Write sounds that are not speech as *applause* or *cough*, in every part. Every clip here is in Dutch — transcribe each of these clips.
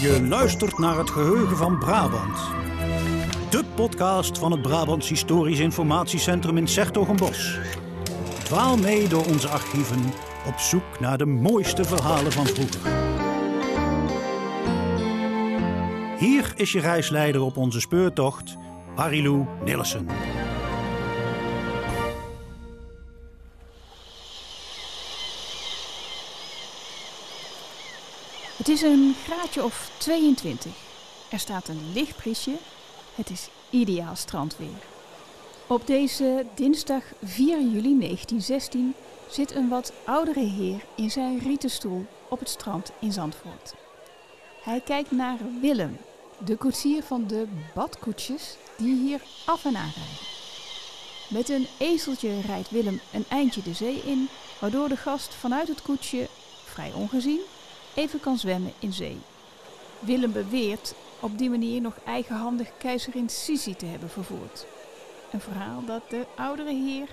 Je luistert naar het geheugen van Brabant. De podcast van het Brabants Historisch Informatiecentrum in Sertogenbos. Dwaal mee door onze archieven op zoek naar de mooiste verhalen van vroeger. Hier is je reisleider op onze speurtocht, Marilou Nillissen. Het is een graadje of 22. Er staat een lichtprisje. Het is ideaal strandweer. Op deze dinsdag 4 juli 1916 zit een wat oudere heer in zijn rieten stoel op het strand in Zandvoort. Hij kijkt naar Willem, de koetsier van de badkoetsjes die hier af en aan rijden. Met een ezeltje rijdt Willem een eindje de zee in, waardoor de gast vanuit het koetsje, vrij ongezien, even kan zwemmen in zee. Willem beweert op die manier nog eigenhandig keizerin Sisi te hebben vervoerd. Een verhaal dat de oudere heer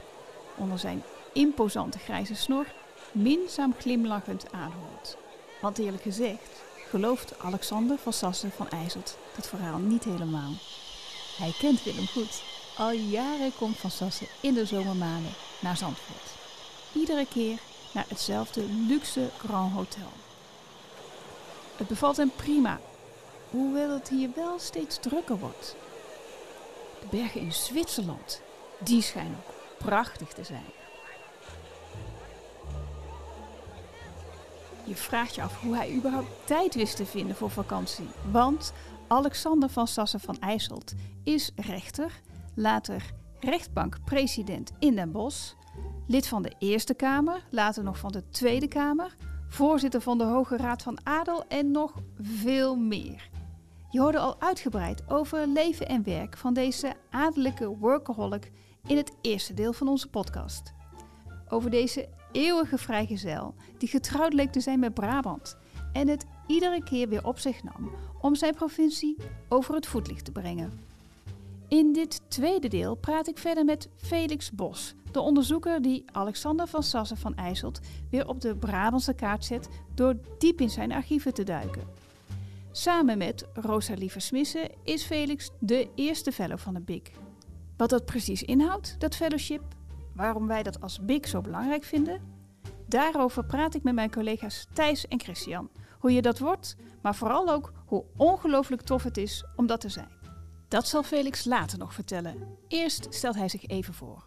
onder zijn imposante grijze snor minzaam glimlachend aanhoort. Want eerlijk gezegd gelooft Alexander van Sassen van IJsselt dat verhaal niet helemaal. Hij kent Willem goed. Al jaren komt Van Sassen in de zomermaanden naar Zandvoort. Iedere keer naar hetzelfde luxe Grand Hotel. Het bevalt hem prima, hoewel het hier wel steeds drukker wordt. De bergen in Zwitserland, die schijnen prachtig te zijn. Je vraagt je af hoe hij überhaupt tijd wist te vinden voor vakantie. Want Alexander van Sassen van IJsselt is rechter, later rechtbankpresident in Den Bosch, lid van de Eerste Kamer, later nog van de Tweede Kamer, voorzitter van de Hoge Raad van Adel en nog veel meer. Je hoorde al uitgebreid over leven en werk van deze adellijke workaholic in het eerste deel van onze podcast. Over deze eeuwige vrijgezel die getrouwd leek te zijn met Brabant en het iedere keer weer op zich nam om zijn provincie over het voetlicht te brengen. In dit tweede deel praat ik verder met Felix Bos, de onderzoeker die Alexander van Sassen van IJsselt weer op de Brabantse kaart zet door diep in zijn archieven te duiken. Samen met Rosalie Versmissen is Felix de eerste fellow van de BIC. Wat dat precies inhoudt, dat fellowship, waarom wij dat als BIC zo belangrijk vinden, daarover praat ik met mijn collega's Thijs en Christian. Hoe je dat wordt, maar vooral ook hoe ongelooflijk tof het is om dat te zijn. Dat zal Felix later nog vertellen. Eerst stelt hij zich even voor.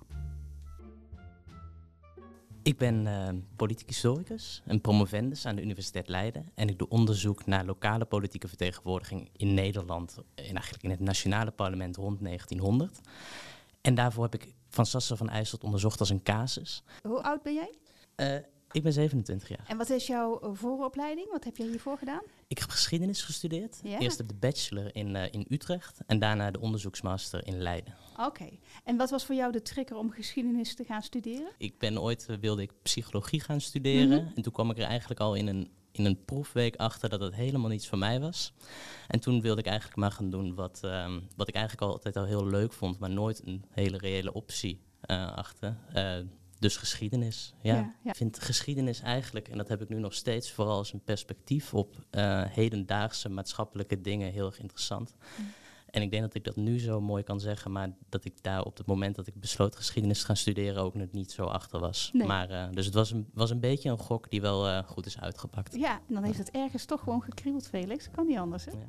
Ik ben uh, politiek historicus en promovendus aan de Universiteit Leiden. En ik doe onderzoek naar lokale politieke vertegenwoordiging in Nederland. In, eigenlijk in het nationale parlement rond 1900. En daarvoor heb ik Van Sassen van IJsselt onderzocht als een casus. Hoe oud ben jij? Uh, ik ben 27 jaar. En wat is jouw vooropleiding? Wat heb jij hiervoor gedaan? Ik heb geschiedenis gestudeerd. Ja? Eerst heb de bachelor in, uh, in Utrecht en daarna de onderzoeksmaster in Leiden. Oké. En wat was voor jou de trigger om geschiedenis te gaan studeren? Ik ben ooit, uh, wilde ik psychologie gaan studeren. Mm -hmm. En toen kwam ik er eigenlijk al in een, in een proefweek achter dat het helemaal niets voor mij was. En toen wilde ik eigenlijk maar gaan doen wat, um, wat ik eigenlijk altijd al heel leuk vond, maar nooit een hele reële optie uh, achter. Dus geschiedenis. Ja. Ja, ja. Ik vind geschiedenis eigenlijk, en dat heb ik nu nog steeds, vooral als een perspectief op uh, hedendaagse maatschappelijke dingen heel erg interessant. Mm. En ik denk dat ik dat nu zo mooi kan zeggen, maar dat ik daar op het moment dat ik besloot geschiedenis te gaan studeren ook nog niet zo achter was. Nee. Maar, uh, dus het was een, was een beetje een gok die wel uh, goed is uitgepakt. Ja, en dan heeft het ergens toch gewoon gekriebeld, Felix. Kan niet anders, hè? Ja.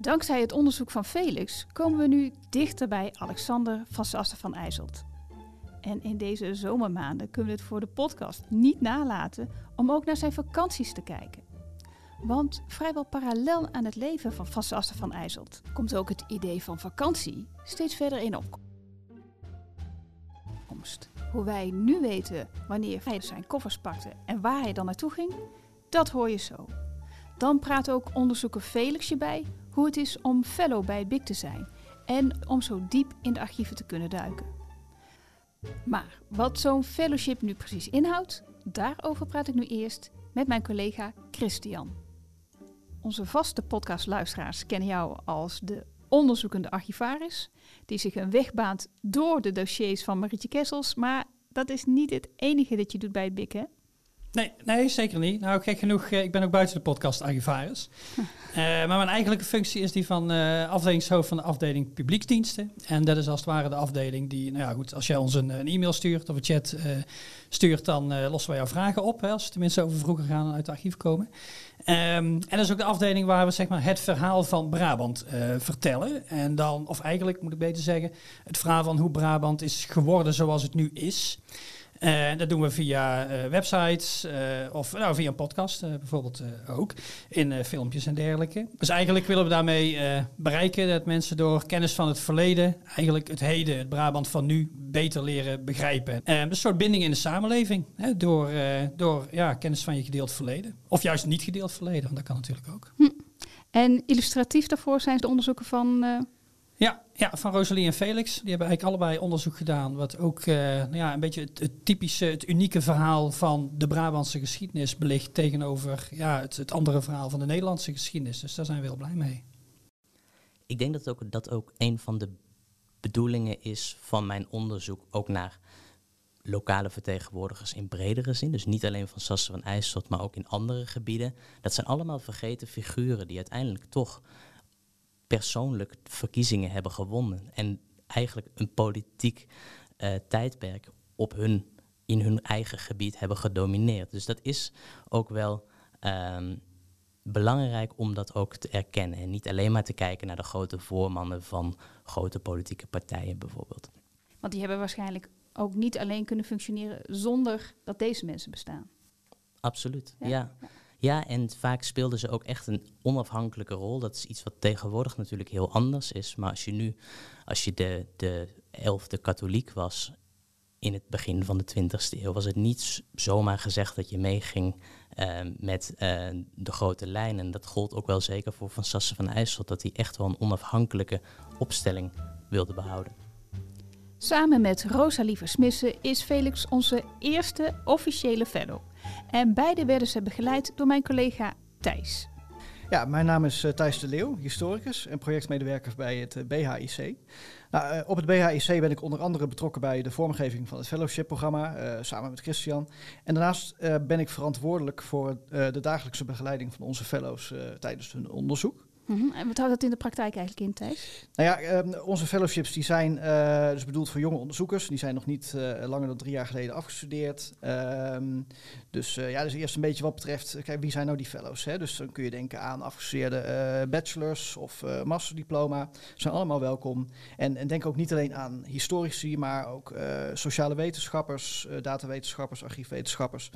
Dankzij het onderzoek van Felix komen we nu dichter bij Alexander van Sassen van IJsselt. En in deze zomermaanden kunnen we het voor de podcast niet nalaten om ook naar zijn vakanties te kijken. Want vrijwel parallel aan het leven van Sassen van IJsselt komt ook het idee van vakantie steeds verder in opkomst. Hoe wij nu weten wanneer hij zijn koffers pakte en waar hij dan naartoe ging, dat hoor je zo. Dan praat ook onderzoeker Felix je bij hoe het is om fellow bij BIC te zijn en om zo diep in de archieven te kunnen duiken. Maar wat zo'n fellowship nu precies inhoudt, daarover praat ik nu eerst met mijn collega Christian. Onze vaste podcastluisteraars kennen jou als de onderzoekende archivaris, die zich een weg baant door de dossiers van Marietje Kessels, maar dat is niet het enige dat je doet bij het BIC? Nee, nee, zeker niet. Nou, gek genoeg, eh, ik ben ook buiten de podcast archivaris. Uh, *laughs* maar mijn eigenlijke functie is die van uh, afdelingshoofd van de afdeling publieksdiensten. En dat is als het ware de afdeling die, nou ja goed, als jij ons een, een e-mail stuurt of een chat uh, stuurt, dan lossen wij jouw vragen op. Hè, als ze tenminste over vroeger gaan en uit het archief komen. Um, en dat is ook de afdeling waar we zeg maar, het verhaal van Brabant vertellen. En dan, of eigenlijk moet ik beter zeggen, het verhaal van hoe Brabant is geworden zoals het nu is. Uh, dat doen we via uh, websites uh, of nou, via een podcast bijvoorbeeld ook. In filmpjes en dergelijke. Dus eigenlijk willen we daarmee bereiken dat mensen door kennis van het verleden, eigenlijk het heden, het Brabant van nu, beter leren begrijpen. een soort binding in de samenleving. Hè, door door ja, kennis van je gedeeld verleden. Of juist niet gedeeld verleden, want dat kan natuurlijk ook. Hm. En illustratief daarvoor zijn de onderzoeken van ja, ja, van Rosalie en Felix. Die hebben eigenlijk allebei onderzoek gedaan. Wat ook uh, nou ja, een beetje het, typische, het unieke verhaal van de Brabantse geschiedenis belicht tegenover ja, het, het, andere verhaal van de Nederlandse geschiedenis. Dus daar zijn we heel blij mee. Ik denk dat ook, dat ook een van de bedoelingen is van mijn onderzoek ook naar lokale vertegenwoordigers in bredere zin. Dus niet alleen van Sassen van IJsselt, maar ook in andere gebieden. Dat zijn allemaal vergeten figuren die uiteindelijk toch persoonlijk verkiezingen hebben gewonnen. En eigenlijk een politiek uh, tijdperk op hun, in hun eigen gebied hebben gedomineerd. Dus dat is ook wel um, belangrijk om dat ook te erkennen. En niet alleen maar te kijken naar de grote voormannen van grote politieke partijen bijvoorbeeld. Want die hebben waarschijnlijk ook niet alleen kunnen functioneren zonder dat deze mensen bestaan. Absoluut, ja. ja. Ja, en vaak speelden ze ook echt een onafhankelijke rol. Dat is iets wat tegenwoordig natuurlijk heel anders is. Maar als je nu, als je de, de elfde katholiek was in het begin van de 20e eeuw, was het niet zomaar gezegd dat je meeging uh, met uh, de grote lijnen. Dat gold ook wel zeker voor Van Sassen van IJssel, dat hij echt wel een onafhankelijke opstelling wilde behouden. Samen met Rosalie Versmissen is Felix onze eerste officiële fellow. En beide werden ze begeleid door mijn collega Thijs. Ja, mijn naam is uh, Thijs de Leeuw, historicus en projectmedewerker bij het eh, BHIC. Nou, uh, op het BHIC ben ik onder andere betrokken bij de vormgeving van het fellowship-programma, samen met Christian. En daarnaast ben ik verantwoordelijk voor de dagelijkse begeleiding van onze fellows tijdens hun onderzoek. Mhm. En wat houdt dat in de praktijk eigenlijk in, Thijs? Nou ja, ehm, onze fellowships die zijn uh, dus bedoeld voor jonge onderzoekers. Die zijn nog niet uh, langer dan drie jaar geleden afgestudeerd. Ehm, dus uh, ja, dus eerst een beetje wat betreft, kijk, wie zijn nou die fellows? Hè? Dus dan kun je denken aan afgestudeerde bachelors of masterdiploma. Zijn allemaal welkom. En, en denk ook niet alleen aan historici, maar ook sociale wetenschappers, datawetenschappers, archiefwetenschappers,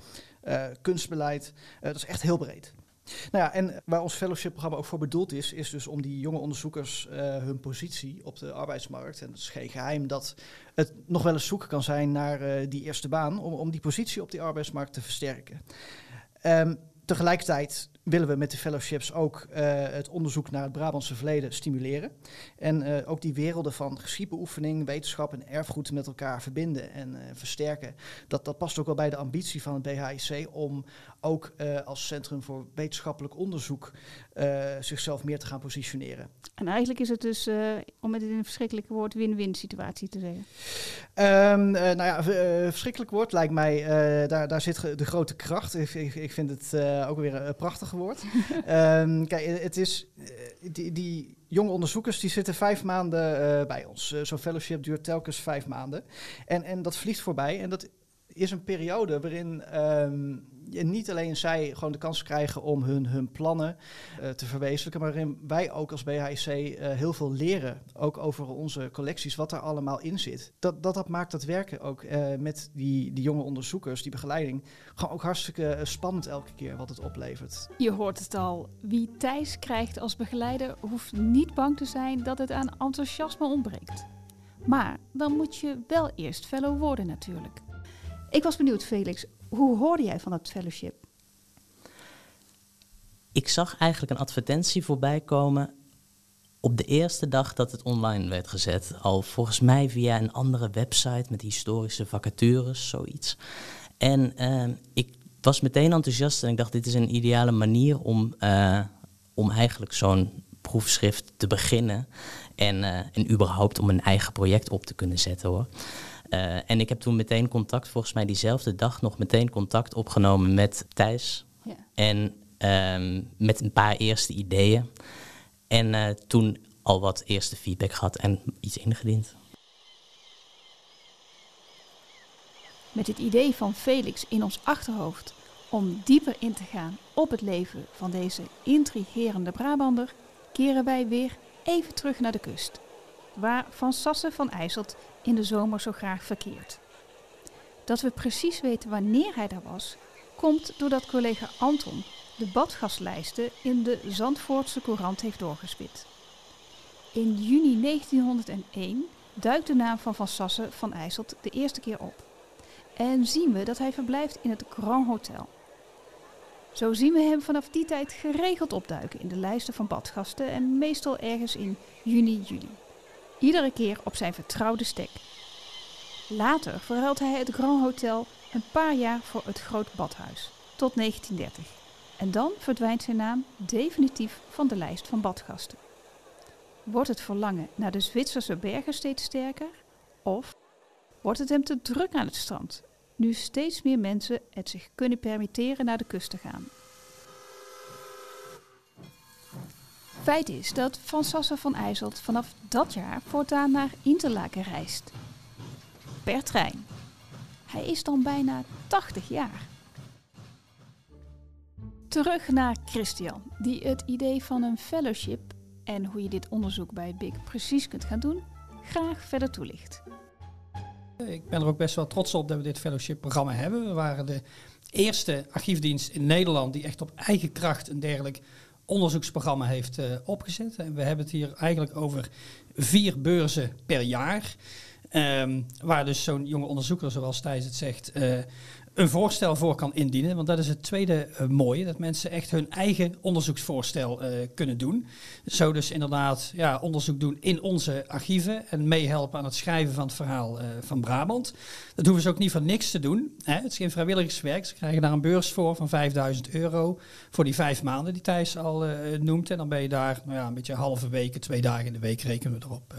kunstbeleid. dat is echt heel breed. Nou ja, en waar ons fellowship-programma ook voor bedoeld is, is dus om die jonge onderzoekers uh, hun positie op de arbeidsmarkt, en het is geen geheim dat het nog wel eens zoeken kan zijn naar uh, die eerste baan, om, om die positie op die arbeidsmarkt te versterken. Um, tegelijkertijd willen we met de fellowships ook uh, het onderzoek naar het Brabantse verleden stimuleren. En uh, ook die werelden van geschiedbeoefening, wetenschap en erfgoed met elkaar verbinden en uh, versterken. Dat, dat past ook wel bij de ambitie van het BHIC om ook als centrum voor wetenschappelijk onderzoek zichzelf meer te gaan positioneren. En eigenlijk is het dus, om het in een verschrikkelijke woord, win-win situatie te zeggen. Um, nou ja, verschrikkelijk woord lijkt mij, daar, daar zit de grote kracht. Ik, ik, ik vind het ook weer prachtig woord. um, *laughs* kijk, het is, eh, die, die, jonge onderzoekers die zitten vijf maanden uh, bij ons. Uh, Zo'n fellowship duurt telkens vijf maanden. En, en dat vliegt voorbij. En dat is een periode waarin um, niet alleen zij gewoon de kans krijgen om hun, hun plannen uh, te verwezenlijken, maar waarin wij ook als BHIC uh, heel veel leren. Ook over onze collecties, wat er allemaal in zit. Dat, dat, dat maakt dat werken ook uh, met die, die jonge onderzoekers, die begeleiding, gewoon ook hartstikke spannend elke keer wat het oplevert. Je hoort het al. Wie Thijs krijgt als begeleider hoeft niet bang te zijn dat het aan enthousiasme ontbreekt. Maar dan moet je wel eerst fellow worden natuurlijk. Ik was benieuwd, Felix, hoe hoorde jij van dat fellowship? Ik zag eigenlijk een advertentie voorbij komen op de eerste dag dat het online werd gezet. Al volgens mij via een andere website met historische vacatures, zoiets. En uh, ik was meteen enthousiast en ik dacht, dit is een ideale manier om, uh, om eigenlijk zo'n proefschrift te beginnen. En, uh, en überhaupt om een eigen project op te kunnen zetten hoor. Eh, en ik heb toen meteen contact, volgens mij diezelfde dag nog meteen contact opgenomen met Thijs. Ja. En ehm, met een paar eerste ideeën. En eh, toen al wat eerste feedback gehad en iets ingediend. Met het idee van Felix in ons achterhoofd om dieper in te gaan op het leven van deze intrigerende Brabander, keren wij weer even terug naar de kust, waar Van Sassen van IJsselt in de zomer zo graag verkeert. Dat we precies weten wanneer hij daar was, komt doordat collega Anton de badgastlijsten in de Zandvoortse Courant heeft doorgespit. In juni 1901 duikt de naam van Van Sassen van IJsselt de eerste keer op. En zien we dat hij verblijft in het Grand Hotel. Zo zien we hem vanaf die tijd geregeld opduiken in de lijsten van badgasten en meestal ergens in juni, juli. Iedere keer op zijn vertrouwde stek. Later verruilt hij het Grand Hotel een paar jaar voor het Groot Badhuis, tot 1930. En dan verdwijnt zijn naam definitief van de lijst van badgasten. Wordt het verlangen naar de Zwitserse bergen steeds sterker? Of wordt het hem te druk aan het strand, nu steeds meer mensen het zich kunnen permitteren naar de kust te gaan? Feit is dat Van van IJsselt vanaf dat jaar voortaan naar Interlaken reist. Per trein. Hij is dan bijna 80 jaar. Terug naar Christian, die het idee van een fellowship en hoe je dit onderzoek bij het BIC precies kunt gaan doen, graag verder toelicht. Ik ben er ook best wel trots op dat we dit fellowship-programma hebben. We waren de eerste archiefdienst in Nederland die echt op eigen kracht een dergelijk onderzoeksprogramma heeft uh, opgezet. En we hebben het hier eigenlijk over vier beurzen per jaar. Um, waar dus zo'n jonge onderzoeker, zoals Thijs het zegt, uh, een voorstel voor kan indienen. Want dat is het tweede uh, mooie, dat mensen echt hun eigen onderzoeksvoorstel uh, kunnen doen. Zo dus inderdaad ja, onderzoek doen in onze archieven en meehelpen aan het schrijven van het verhaal uh, van Brabant. Dat hoeven ze ook niet voor niks te doen. Hè. Het is geen vrijwilligerswerk. Ze krijgen daar een beurs voor van 5000 euro voor die vijf maanden die Thijs al noemt. En dan ben je daar nou ja, een beetje halve weken, twee dagen in de week rekenen we erop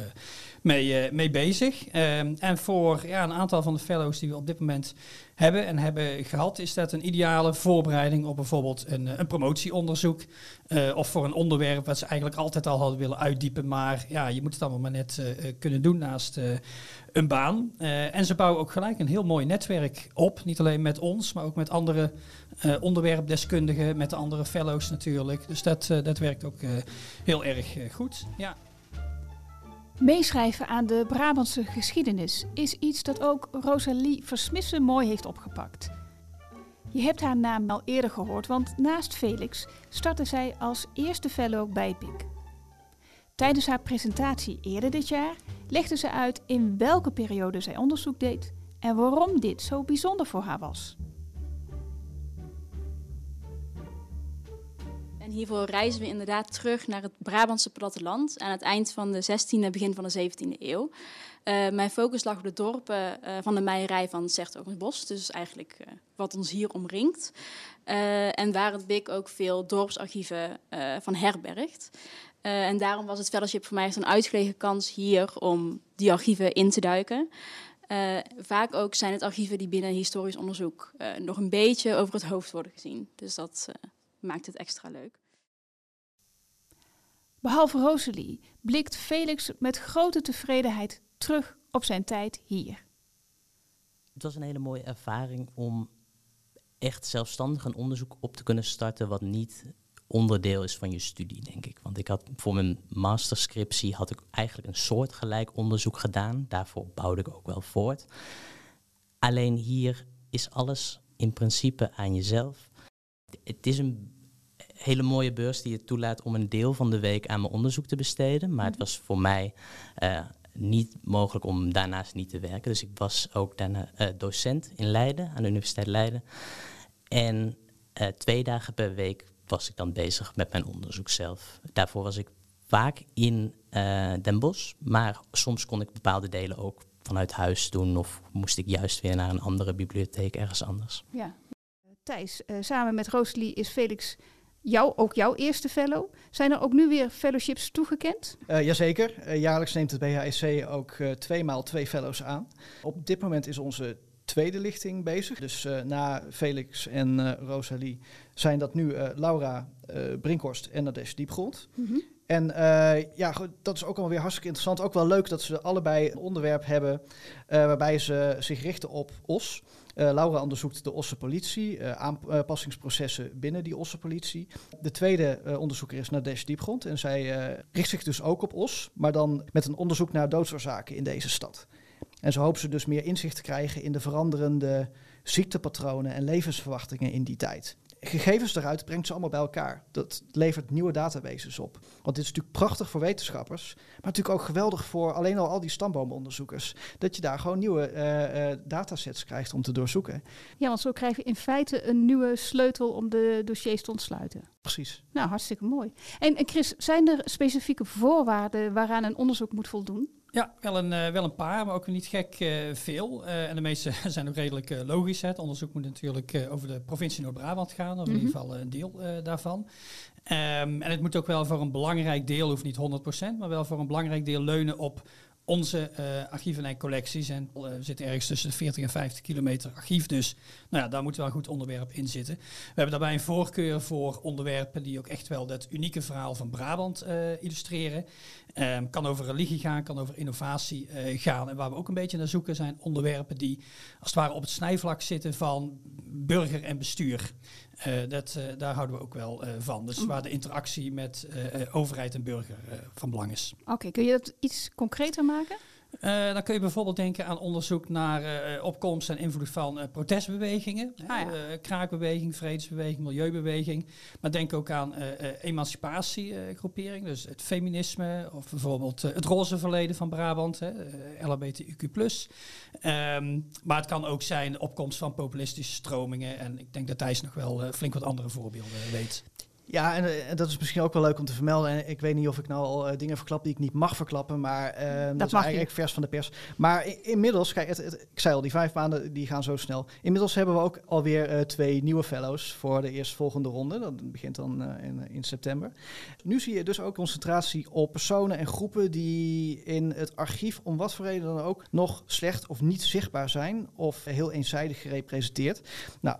mee, mee bezig. Ehm, en voor ja, een aantal van de fellows die we op dit moment hebben en hebben gehad, is dat een ideale voorbereiding op bijvoorbeeld een, een promotieonderzoek. Uh, of voor een onderwerp wat ze eigenlijk altijd al hadden willen uitdiepen. Maar ja, je moet het allemaal maar net uh, kunnen doen naast een baan. en ze bouwen ook gelijk een heel mooi netwerk op. Niet alleen met ons, maar ook met andere onderwerpdeskundigen, met de andere fellows natuurlijk. Dus dat, dat werkt ook heel erg goed. Ja. Meeschrijven aan de Brabantse geschiedenis is iets dat ook Rosalie Versmissen mooi heeft opgepakt. Je hebt haar naam al eerder gehoord, want naast Felix startte zij als eerste fellow bij BIC. Tijdens haar presentatie eerder dit jaar legde ze uit in welke periode zij onderzoek deed en waarom dit zo bijzonder voor haar was. En hiervoor reizen we inderdaad terug naar het Brabantse platteland aan het eind van de 16e, begin van de 17e eeuw. Uh, mijn focus lag op de dorpen uh, van de meierij van Sertogensbos, dus eigenlijk uh, wat ons hier omringt. en waar het BIC ook veel dorpsarchieven van herbergt. en daarom was het fellowship voor mij echt een uitgelegen kans hier om die archieven in te duiken. vaak ook zijn het archieven die binnen historisch onderzoek nog een beetje over het hoofd worden gezien. Dus dat maakt het extra leuk. Behalve Rosalie blikt Felix met grote tevredenheid terug op zijn tijd hier. Het was een hele mooie ervaring om echt zelfstandig een onderzoek op te kunnen starten wat niet onderdeel is van je studie, denk ik. Want ik had voor mijn masterscriptie had ik eigenlijk een soortgelijk onderzoek gedaan. Daarvoor bouwde ik ook wel voort. Alleen hier is alles in principe aan jezelf. Het is een hele mooie beurs die je toelaat om een deel van de week aan mijn onderzoek te besteden. Maar het was voor mij uh, niet mogelijk om daarnaast niet te werken. Dus ik was ook daarna uh, docent in Leiden, aan de Universiteit Leiden. En uh, twee dagen per week was ik dan bezig met mijn onderzoek zelf. Daarvoor was ik vaak in Den Bosch, maar soms kon ik bepaalde delen ook vanuit huis doen of moest ik juist weer naar een andere bibliotheek ergens anders. Ja. Thijs, samen met Rosalie is Felix jou, ook jouw eerste fellow. Zijn er ook nu weer fellowships toegekend? Uh, jazeker. Uh, jaarlijks neemt het BHSC ook uh, twee maal twee fellows aan. Op dit moment is onze tweede lichting bezig. Dus na Felix en Rosalie zijn dat nu Laura Brinkhorst en Nadesh Diepgrond. Mm -hmm. En ja, dat is ook alweer hartstikke interessant. Ook wel leuk dat ze allebei een onderwerp hebben waarbij ze zich richten op OS. Uh, Laura onderzoekt de Osse politie, uh, aanpassingsprocessen binnen die Osse politie. De tweede uh, onderzoeker is Nadesh Diepgrond en zij richt zich dus ook op Os, maar dan met een onderzoek naar doodsoorzaken in deze stad. En zo hoopt ze dus meer inzicht te krijgen in de veranderende ziektepatronen en levensverwachtingen in die tijd gegevens eruit brengt ze allemaal bij elkaar. Dat levert nieuwe databases op. Want dit is natuurlijk prachtig voor wetenschappers, maar natuurlijk ook geweldig voor alleen al al die stamboomonderzoekers. Dat je daar gewoon nieuwe uh, uh, datasets krijgt om te doorzoeken. Ja, want zo krijg je in feite een nieuwe sleutel om de dossiers te ontsluiten. Precies. Nou, hartstikke mooi. En, en Chris, zijn er specifieke voorwaarden waaraan een onderzoek moet voldoen? Ja, wel een, uh, wel een paar, maar ook niet gek uh, veel. Uh, en de meeste *laughs* zijn ook redelijk logisch. Het onderzoek moet natuurlijk over de provincie Noord-Brabant gaan, of in ieder geval een deel daarvan. Um, en het moet ook wel voor een belangrijk deel, hoeft niet 100%, maar wel voor een belangrijk deel leunen op onze uh, archieven en collecties. En uh, we zitten ergens tussen de 40 en 50 kilometer archief. Dus nou ja, daar moet wel een goed onderwerp in zitten. We hebben daarbij een voorkeur voor onderwerpen die ook echt wel dat unieke verhaal van Brabant uh, illustreren. Um, kan over religie gaan, kan over innovatie gaan. En waar we ook een beetje naar zoeken zijn onderwerpen die als het ware op het snijvlak zitten van burger en bestuur. Uh, dat, uh, daar houden we ook wel uh, van. Dus waar de interactie met overheid en burger van belang is. Oké, okay, kun je dat iets concreter maken? Uh, dan kun je bijvoorbeeld denken aan onderzoek naar uh, opkomst en invloed van uh, protestbewegingen. Ah, ja. kraakbeweging, vredesbeweging, milieubeweging. Maar denk ook aan emancipatiegroepering, dus het feminisme of bijvoorbeeld het roze verleden van Brabant, LHBTIQ+. Um, maar het kan ook zijn de opkomst van populistische stromingen. En ik denk dat Thijs nog wel flink wat andere voorbeelden weet. Ja, en, en, dat is misschien ook wel leuk om te vermelden. En ik weet niet of ik nou al uh, dingen verklap die ik niet mag verklappen, maar uh, dat, dat is eigenlijk je. vers van de pers. Maar in, inmiddels, kijk, het, het, ik zei al, die vijf maanden die gaan zo snel. Inmiddels hebben we ook alweer uh, twee nieuwe fellows voor de eerstvolgende ronde. Dat begint dan in, in, september. Nu zie je dus ook concentratie op personen en groepen die in het archief, om wat voor reden dan ook, nog slecht of niet zichtbaar zijn of heel eenzijdig gerepresenteerd. Nou,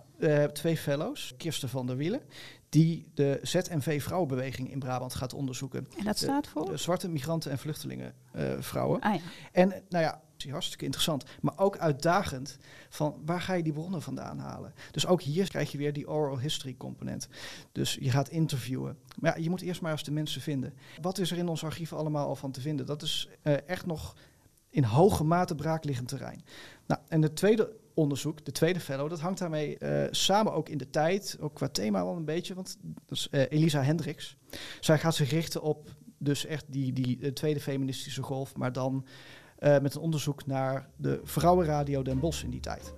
twee fellows, Kirsten van der Wielen die de ZNV-vrouwenbeweging in Brabant gaat onderzoeken. En dat staat voor? De, zwarte migranten en vluchtelingen uh, vrouwen. Ah, ja. En nou ja, hartstikke interessant, maar ook uitdagend van waar ga je die bronnen vandaan halen. Dus ook hier krijg je weer die oral history component. Dus je gaat interviewen. Maar ja, je moet eerst maar eens de mensen vinden. Wat is er in ons archief allemaal al van te vinden? Dat is uh, echt nog in hoge mate braakliggend terrein. Nou, en de tweede onderzoek, de tweede fellow, dat hangt daarmee uh, samen ook in de tijd, ook qua thema wel een beetje, want dat is uh, Elisa Hendricks. Zij gaat zich richten op dus echt die, die uh, tweede feministische golf, maar dan met een onderzoek naar de vrouwenradio Den Bosch in die tijd.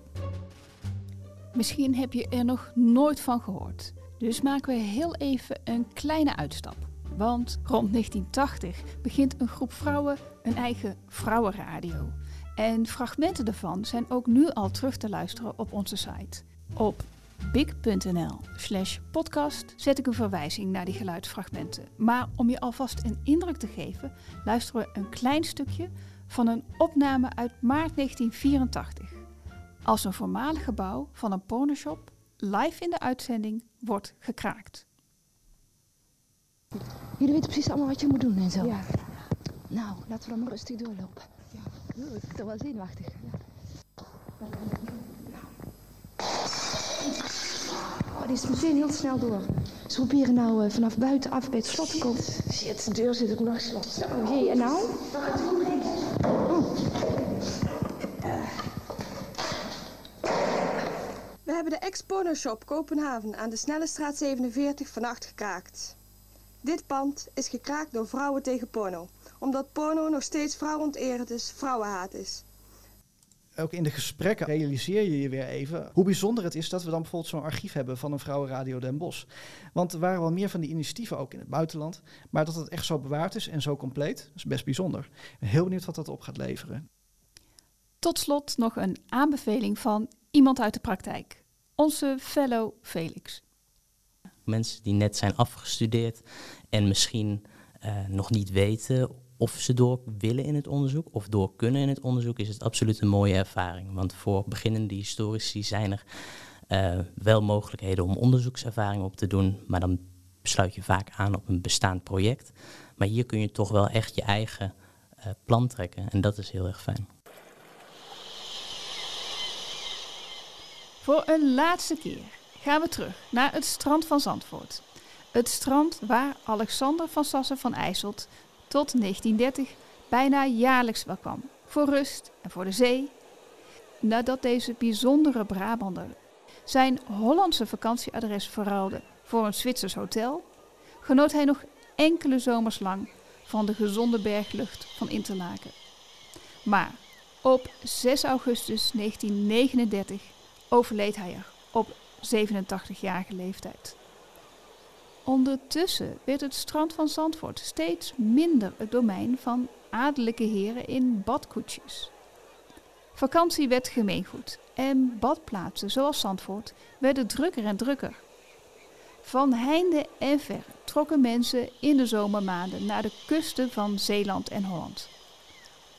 Misschien heb je er nog nooit van gehoord, dus maken we heel even een kleine uitstap. Want rond 1980 begint een groep vrouwen een eigen vrouwenradio. En fragmenten daarvan zijn ook nu al terug te luisteren op onze site. Op big.nl slash podcast zet ik een verwijzing naar die geluidsfragmenten. Maar om je alvast een indruk te geven, luisteren we een klein stukje van een opname uit maart 1984. Als een voormalig gebouw van een pornoshop live in de uitzending wordt gekraakt. Jullie weten precies allemaal wat je moet doen en zo. Ja. Nou, laten we dan maar rustig doorlopen. Ik ben toch wel zenuwachtig. Oh, die is meteen heel snel door. Ze proberen nou uh, vanaf buiten af bij het slot te komen. Shit, de deur zit ook nog slot. Oh jee, en nou? Oh. We hebben de ex-porno shop Kopenhagen aan de Snelle straat 47 vannacht gekraakt. Dit pand is gekraakt door vrouwen tegen porno omdat porno nog steeds vrouwenonterend is, vrouwenhaat is. Ook in de gesprekken realiseer je je weer even hoe bijzonder het is dat we dan bijvoorbeeld zo'n archief hebben van een Vrouwenradio Den Bosch. Want er waren wel meer van die initiatieven ook in het buitenland. Maar dat het echt zo bewaard is en zo compleet, is best bijzonder. Ik ben heel benieuwd wat dat op gaat leveren. Tot slot nog een aanbeveling van iemand uit de praktijk. Onze fellow Felix. mensen die net zijn afgestudeerd en misschien uh, nog niet weten of ze door willen in het onderzoek of door kunnen in het onderzoek, is het absoluut een mooie ervaring. Want voor beginnende historici zijn er uh, wel mogelijkheden om onderzoekservaring op te doen, maar dan sluit je vaak aan op een bestaand project. Maar hier kun je toch wel echt je eigen uh, plan trekken en dat is heel erg fijn. Voor een laatste keer gaan we terug naar het strand van Zandvoort. Het strand waar Alexander van Sassen van IJsselt tot 1930 bijna jaarlijks wel kwam. Voor rust en voor de zee. Nadat deze bijzondere Brabander zijn Hollandse vakantieadres verruilde voor een Zwitsers hotel, genoot hij nog enkele zomers lang van de gezonde berglucht van Interlaken. Maar op 6 augustus 1939 overleed hij er op 87-jarige leeftijd. Ondertussen werd het strand van Zandvoort steeds minder het domein van adellijke heren in badkoetsjes. Vakantie werd gemeengoed en badplaatsen zoals Zandvoort werden drukker en drukker. Van heinde en ver trokken mensen in de zomermaanden naar de kusten van Zeeland en Holland.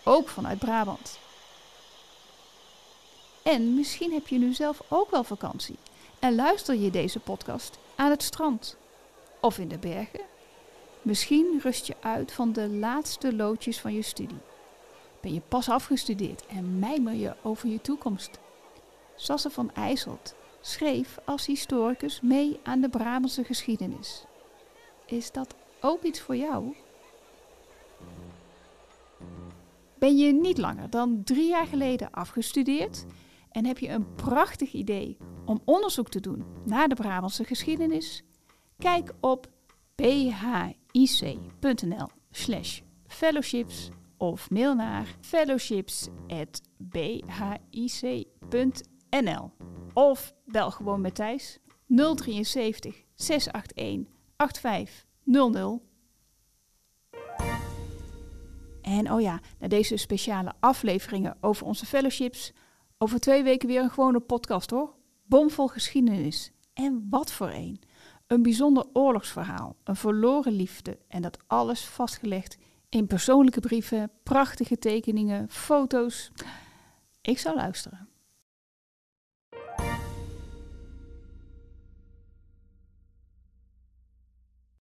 Ook vanuit Brabant. En misschien heb je nu zelf ook wel vakantie en luister je deze podcast aan het strand of in de bergen. Misschien rust je uit van de laatste loodjes van je studie. Ben je pas afgestudeerd en mijmer je over je toekomst. Sasse van IJsselt schreef als historicus mee aan de Brabantse geschiedenis. Is dat ook iets voor jou? Ben je niet langer dan drie jaar geleden afgestudeerd en heb je een prachtig idee om onderzoek te doen naar de Brabantse geschiedenis? Kijk op bhic.nl slash fellowships of mail naar fellowships.bhic.nl of bel gewoon met Thijs 073 681 8500. En oh ja, na deze speciale afleveringen over onze fellowships, over twee weken weer een gewone podcast hoor. Bomvol geschiedenis. En wat voor een. Een bijzonder oorlogsverhaal, een verloren liefde en dat alles vastgelegd in persoonlijke brieven, prachtige tekeningen, foto's. Ik zou luisteren.